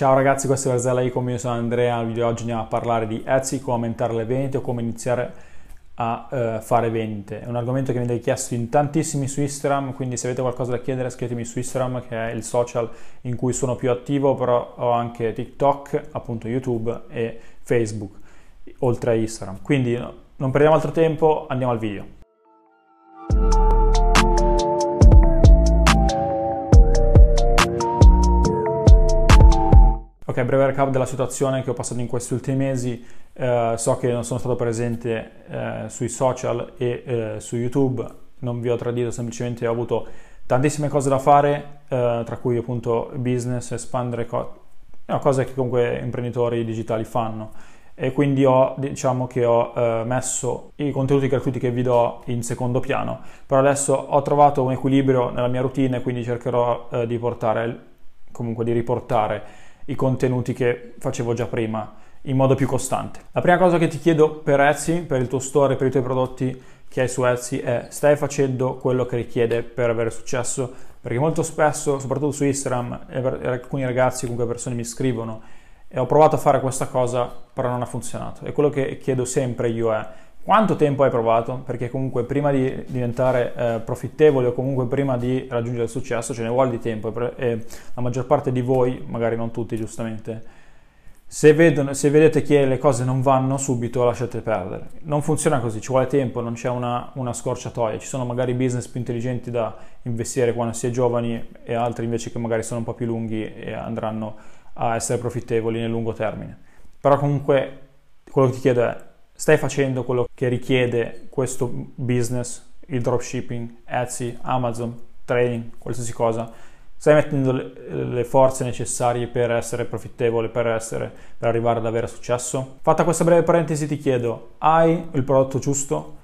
Ciao ragazzi, questo è Verzella Ecom, io sono Andrea, nel video di oggi andiamo a parlare di Etsy, come aumentare le vendite o come iniziare a uh, fare vendite. È un argomento che mi avete chiesto in tantissimi su Instagram, quindi se avete qualcosa da chiedere scrivetemi su Instagram che è il social in cui sono più attivo, però ho anche TikTok, appunto YouTube e Facebook, oltre a Instagram. Quindi non perdiamo altro tempo, andiamo al video. Ok, breve recap della situazione che ho passato in questi ultimi mesi. Eh, so che non sono stato presente eh, sui social e eh, su YouTube, non vi ho tradito, semplicemente ho avuto tantissime cose da fare, eh, tra cui appunto business, espandere co- cose che comunque imprenditori digitali fanno. E quindi ho, diciamo che ho eh, messo i contenuti gratuiti che vi do in secondo piano. Però adesso ho trovato un equilibrio nella mia routine, quindi cercherò eh, di portare, comunque di riportare i contenuti che facevo già prima in modo più costante. La prima cosa che ti chiedo per Etsy, per il tuo store, per i tuoi prodotti che hai su Etsy è stai facendo quello che richiede per avere successo? Perché molto spesso, soprattutto su Instagram, alcuni ragazzi, comunque persone mi scrivono e ho provato a fare questa cosa, però non ha funzionato. E quello che chiedo sempre io è quanto tempo hai provato? Perché comunque prima di diventare eh, profittevoli o comunque prima di raggiungere il successo ce ne vuole di tempo e la maggior parte di voi, magari non tutti giustamente, se, vedono, se vedete che le cose non vanno subito lasciate perdere. Non funziona così, ci vuole tempo, non c'è una, una scorciatoia, ci sono magari business più intelligenti da investire quando si è giovani e altri invece che magari sono un po' più lunghi e andranno a essere profittevoli nel lungo termine. Però comunque quello che ti chiedo è stai facendo quello che richiede questo business, il dropshipping, Etsy, Amazon, trading, qualsiasi cosa, stai mettendo le forze necessarie per essere profittevole, per, essere, per arrivare ad avere successo? Fatta questa breve parentesi ti chiedo, hai il prodotto giusto?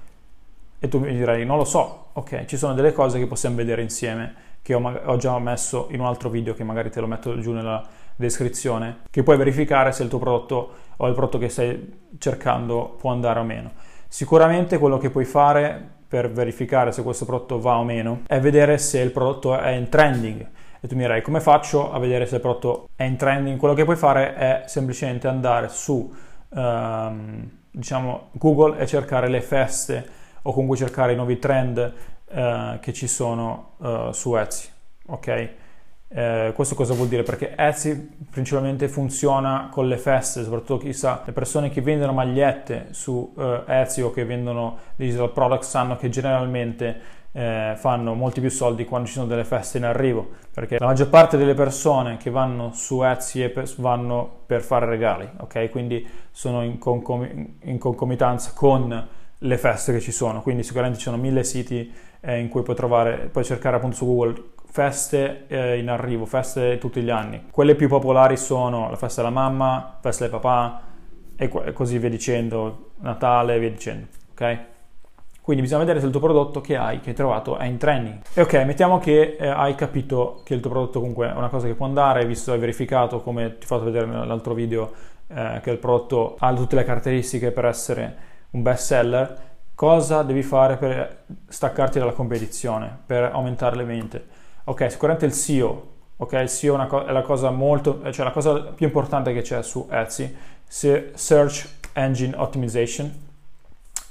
E tu mi direi, non lo so, ok, ci sono delle cose che possiamo vedere insieme, che ho, ho già messo in un altro video che magari te lo metto giù nella descrizione, che puoi verificare se il tuo prodotto o il prodotto che stai cercando può andare o meno. Sicuramente quello che puoi fare per verificare se questo prodotto va o meno è vedere se il prodotto è in trending. E tu mi dirai come faccio a vedere se il prodotto è in trending? Quello che puoi fare è semplicemente andare su um, diciamo Google e cercare le feste o comunque cercare i nuovi trend uh, che ci sono uh, su Etsy. Ok? Eh, questo cosa vuol dire? Perché Etsy principalmente funziona con le feste, soprattutto chissà, le persone che vendono magliette su eh, Etsy o che vendono digital products sanno che generalmente eh, fanno molti più soldi quando ci sono delle feste in arrivo, perché la maggior parte delle persone che vanno su Etsy per, vanno per fare regali, ok? Quindi sono in, concom- in concomitanza con le feste che ci sono, quindi sicuramente ci sono mille siti eh, in cui puoi trovare, puoi cercare appunto su Google feste eh, in arrivo, feste tutti gli anni. Quelle più popolari sono la festa della mamma, la festa del papà e, così via dicendo, Natale e via dicendo, ok? Quindi bisogna vedere se il tuo prodotto che hai, che hai trovato, è in trending. E ok, mettiamo che eh, hai capito che il tuo prodotto comunque è una cosa che può andare, visto, hai verificato, come ti ho fatto vedere nell'altro video, eh, che il prodotto ha tutte le caratteristiche per essere un best seller, cosa devi fare per staccarti dalla competizione, per aumentare le vendite? Ok, sicuramente il SEO, ok, il SEO è, co- è la cosa molto, cioè la cosa più importante che c'è su Etsy, Search Engine Optimization,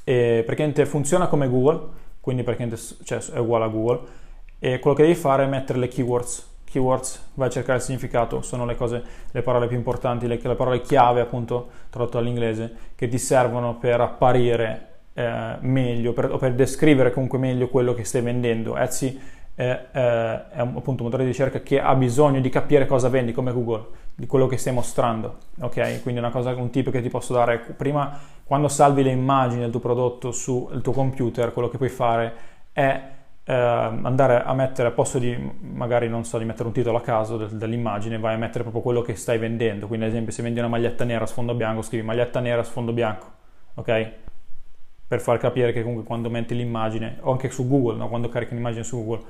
e praticamente funziona come Google, quindi praticamente cioè, è uguale a Google, e quello che devi fare è mettere le keywords. Keywords, vai a cercare il significato, sono le cose, le parole più importanti, le, le parole chiave appunto tradotto dall'inglese che ti servono per apparire eh, meglio per, o per descrivere comunque meglio quello che stai vendendo. Etsy è, è un, appunto un motore di ricerca che ha bisogno di capire cosa vendi come Google, di quello che stai mostrando, ok? Quindi una cosa, un tip che ti posso dare, prima quando salvi le immagini del tuo prodotto sul tuo computer, quello che puoi fare è eh, andare a mettere a posto di magari non so di mettere un titolo a caso del, dell'immagine vai a mettere proprio quello che stai vendendo quindi ad esempio se vendi una maglietta nera a sfondo bianco scrivi maglietta nera a sfondo bianco ok per far capire che comunque quando metti l'immagine o anche su Google no? quando carichi un'immagine su Google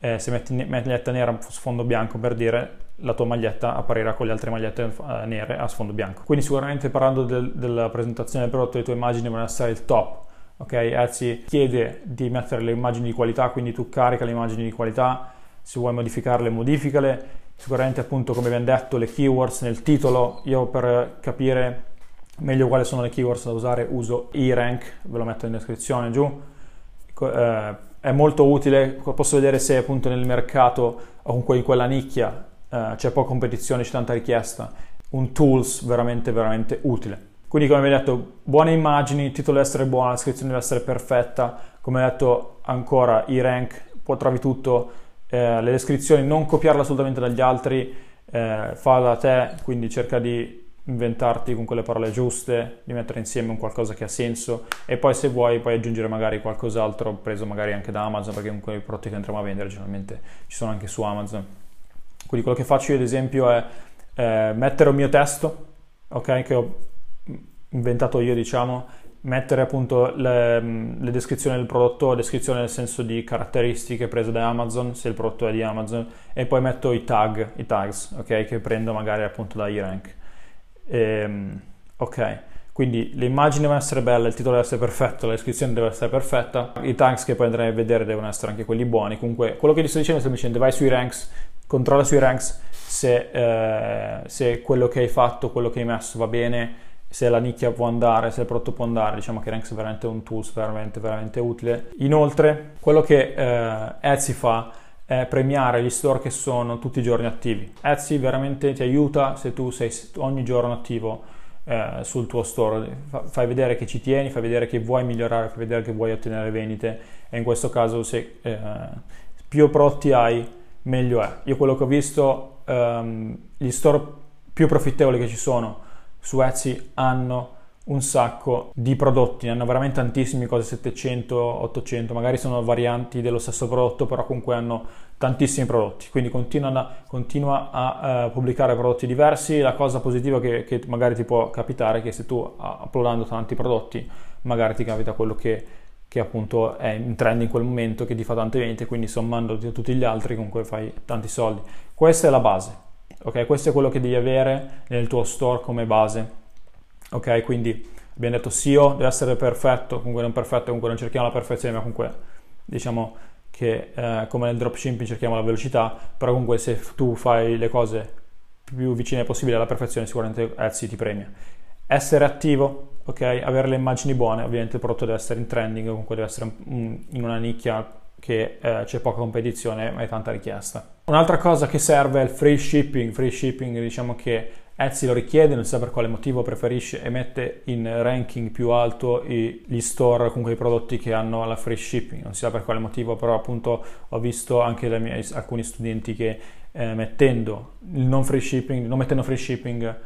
eh, se metti maglietta nera a sfondo bianco per dire la tua maglietta apparirà con le altre magliette eh, nere a sfondo bianco quindi sicuramente parlando del, della presentazione del prodotto le tue immagini devono essere il top ok? Etsy chiede di mettere le immagini di qualità, quindi tu carica le immagini di qualità, se vuoi modificarle, modificale. sicuramente appunto come abbiamo detto le keywords nel titolo, io per capire meglio quali sono le keywords da usare uso eRank, ve lo metto in descrizione giù, eh, è molto utile, posso vedere se appunto nel mercato o comunque in quella nicchia eh, c'è poca competizione, c'è tanta richiesta, un tools veramente veramente utile. Quindi come vi ho detto, buone immagini, il titolo deve essere buono, la descrizione deve essere perfetta, come ho detto ancora eRank, può trovi tutto, eh, le descrizioni non copiarle assolutamente dagli altri, eh, farla da te, quindi cerca di inventarti con quelle parole giuste, di mettere insieme un qualcosa che ha senso e poi se vuoi puoi aggiungere magari qualcos'altro preso magari anche da Amazon perché comunque i prodotti che andremo a vendere generalmente ci sono anche su Amazon. Quindi quello che faccio io ad esempio è eh, mettere un mio testo, ok, che ho inventato io diciamo, mettere appunto le, le descrizioni del prodotto, descrizione nel senso di caratteristiche prese da Amazon, se il prodotto è di Amazon, e poi metto i tag, i tags, ok, che prendo magari appunto da eRank. Ehm, ok, quindi le immagini devono essere belle, il titolo deve essere perfetto, la descrizione deve essere perfetta, i tags che poi andrai a vedere devono essere anche quelli buoni. Comunque, quello che ti sto dicendo è semplicemente vai sui ranks, controlla sui ranks se, eh, se quello che hai fatto, quello che hai messo va bene, se la nicchia può andare, se il prodotto può andare, diciamo che Ranks è veramente un tool veramente, veramente utile. Inoltre, quello che eh, Etsy fa è premiare gli store che sono tutti i giorni attivi. Etsy veramente ti aiuta se tu sei ogni giorno attivo eh, sul tuo store, fai vedere che ci tieni, fai vedere che vuoi migliorare, fai vedere che vuoi ottenere vendite e in questo caso se eh, più prodotti hai meglio è. Io quello che ho visto, ehm, gli store più profittevoli che ci sono su Etsy hanno un sacco di prodotti, ne hanno veramente tantissimi, cose 700, 800, magari sono varianti dello stesso prodotto, però comunque hanno tantissimi prodotti, quindi continua, continua a uh, pubblicare prodotti diversi. La cosa positiva che, che, magari ti può capitare è che se tu uploadando tanti prodotti, magari ti capita quello che, che appunto è in trend in quel momento, che ti fa tante vendite, quindi sommando tutti gli altri comunque fai tanti soldi. Questa è la base, ok? Questo è quello che devi avere nel tuo store come base ok? Quindi abbiamo detto SEO deve essere perfetto, comunque non perfetto, comunque non cerchiamo la perfezione, ma comunque diciamo che eh, come nel dropshipping cerchiamo la velocità, però comunque se tu fai le cose più vicine possibile alla perfezione sicuramente Etsy ti premia. Essere attivo, ok? Avere le immagini buone, ovviamente il prodotto deve essere in trending, comunque deve essere in una nicchia che eh, c'è poca competizione ma è tanta richiesta. Un'altra cosa che serve è il free shipping, free shipping diciamo che Etsy lo richiede, non sa per quale motivo preferisce e mette in ranking più alto gli store, comunque i prodotti che hanno la free shipping, non si sa per quale motivo, però appunto ho visto anche mie, alcuni studenti che eh, mettendo il non free shipping, non mettendo free shipping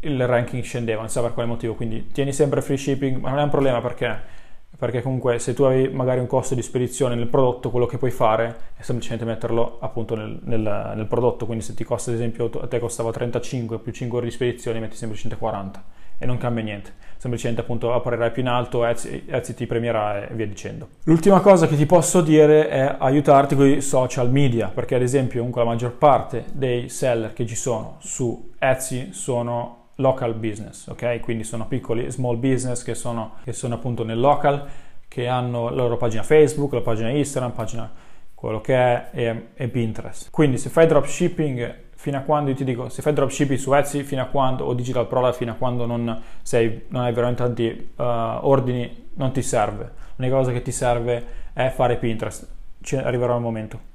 il ranking scendeva, non si sa per quale motivo, quindi tieni sempre free shipping, ma non è un problema perché perché comunque se tu hai magari un costo di spedizione nel prodotto, quello che puoi fare è semplicemente metterlo appunto nel, nel, nel prodotto, quindi se ti costa ad esempio, a te costava 35 più 5 ore di spedizione, metti semplicemente 40 e non cambia niente, semplicemente appunto apparirai più in alto, Etsy, Etsy ti premierà e via dicendo. L'ultima cosa che ti posso dire è aiutarti con i social media, perché ad esempio comunque la maggior parte dei seller che ci sono su Etsy sono local business, ok? Quindi sono piccoli small business che sono, che sono appunto nel local, che hanno la loro pagina Facebook, la pagina Instagram, pagina quello che è e, e Pinterest. Quindi se fai dropshipping fino a quando, io ti dico, se fai dropshipping su Etsy fino a quando, o digital product fino a quando non, sei, non hai veramente tanti uh, ordini, non ti serve. L'unica cosa che ti serve è fare Pinterest. Ci arriverà il momento.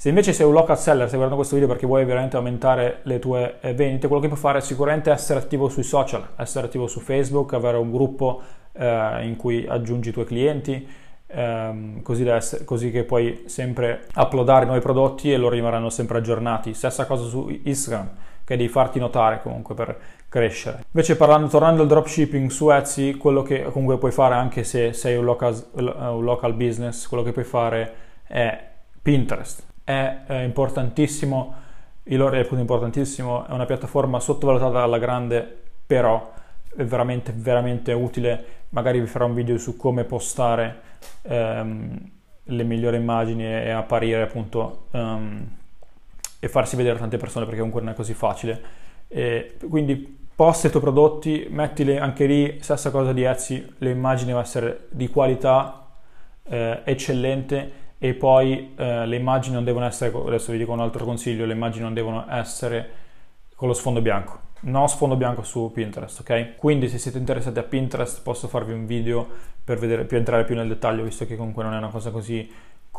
Se invece sei un local seller, stai guardando questo video perché vuoi veramente aumentare le tue eh, vendite, quello che puoi fare è sicuramente essere attivo sui social, essere attivo su Facebook, avere un gruppo eh, in cui aggiungi i tuoi clienti, ehm, così, essere, così, che puoi sempre uploadare nuovi prodotti e loro rimarranno sempre aggiornati. Stessa cosa su Instagram, che devi farti notare comunque per crescere. Invece parlando, tornando al dropshipping su Etsy, quello che comunque puoi fare anche se sei un local, un local business, quello che puoi fare è Pinterest è, è importantissimo, il loro è importantissimo, è una piattaforma sottovalutata alla grande, però è veramente, veramente utile. Magari vi farò un video su come postare ehm, le migliori immagini e apparire appunto um, e farsi vedere tante persone perché comunque non è così facile. E quindi posta i tuoi prodotti, mettili anche lì, stessa cosa di Etsy, le immagini devono essere di qualità eh, eccellente e poi eh, le immagini non devono essere, adesso vi dico un altro consiglio, le immagini non devono essere con lo sfondo bianco, no sfondo bianco su Pinterest, ok? Quindi se siete interessati a Pinterest posso farvi un video per, vedere, per entrare più nel dettaglio, visto che comunque non è una cosa così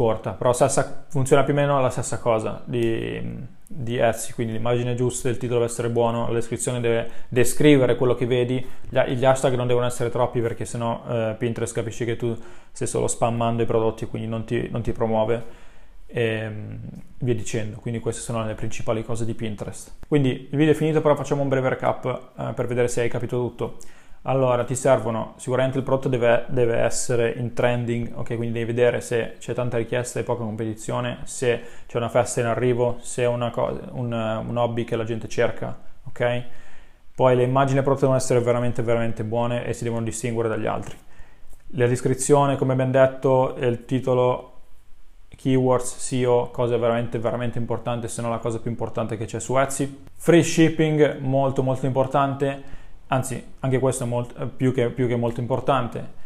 corta, però stessa, funziona più o meno la stessa cosa di, di Etsy, quindi l'immagine giusta, il titolo deve essere buono, la descrizione deve descrivere quello che vedi, gli hashtag non devono essere troppi perché sennò eh, Pinterest capisce che tu stai solo spammando i prodotti, quindi non ti, non ti promuove e mm, via dicendo. Quindi queste sono le principali cose di Pinterest. Quindi il video è finito, però facciamo un breve recap eh, per vedere se hai capito tutto. Allora, ti servono, sicuramente il prodotto deve, deve, essere in trending, ok? Quindi devi vedere se c'è tanta richiesta e poca competizione, se c'è una festa in arrivo, se è cosa, un, un, hobby che la gente cerca, ok? Poi le immagini del prodotto devono essere veramente, veramente buone e si devono distinguere dagli altri. La descrizione, come abbiamo detto, il titolo, keywords, SEO, cose veramente, veramente importanti, se non la cosa più importante che c'è su Etsy. Free shipping, molto, molto importante anzi anche questo è molto, più, che, più, che, molto importante,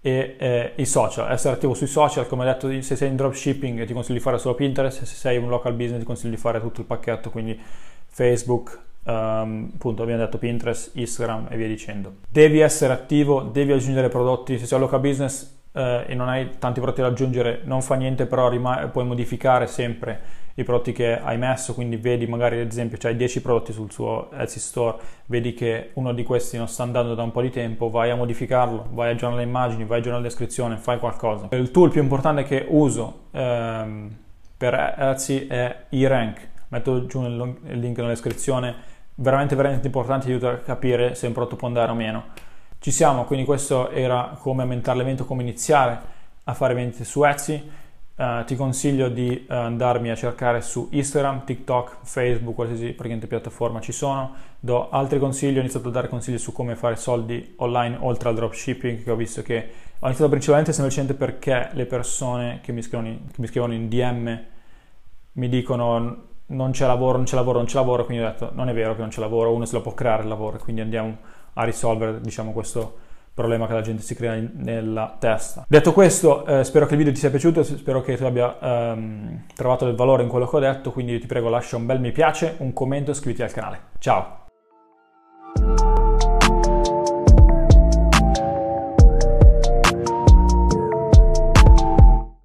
e eh, i social, essere attivo sui social, come detto, se sei in dropshipping ti consiglio di fare solo Pinterest, se sei un local business ti consiglio di fare tutto il pacchetto, quindi Facebook, um, appunto abbiamo detto Pinterest, Instagram e via dicendo. Devi essere attivo, devi aggiungere prodotti, se sei un local business eh, e non hai tanti prodotti da aggiungere, non fa niente, però rim- puoi modificare sempre i prodotti che hai messo, quindi vedi magari ad esempio c'hai 10 prodotti sul suo Etsy Store, vedi che uno di questi non sta andando da un po' di tempo, vai a modificarlo, vai a aggiornare le immagini, vai a aggiornare la descrizione, fai qualcosa. Il tool più importante che uso ehm, per Etsy è eRank, metto giù il link nella descrizione, veramente veramente importante, aiuta a capire se un prodotto può andare o meno. Ci siamo, quindi questo era come aumentare l'evento, come iniziare a fare vendite su Etsy. Uh, ti consiglio di uh, andarmi a cercare su Instagram, TikTok, Facebook, qualsiasi praticamente piattaforma ci sono. Do altri consigli, ho iniziato a dare consigli su come fare soldi online oltre al dropshipping, che ho visto che ho iniziato principalmente semplicemente perché le persone che mi scrivono in, mi scrivono in DM mi dicono non c'è lavoro, non c'è lavoro, non c'è lavoro, quindi ho detto non è vero che non c'è lavoro, uno se lo può creare il lavoro, quindi andiamo a risolvere diciamo questo problema che la gente si crea in, nella testa. Detto questo, eh, spero che il video ti sia piaciuto, spero che tu abbia ehm, trovato del valore in quello che ho detto, quindi ti prego lascia un bel mi piace, un commento e iscriviti al canale. Ciao!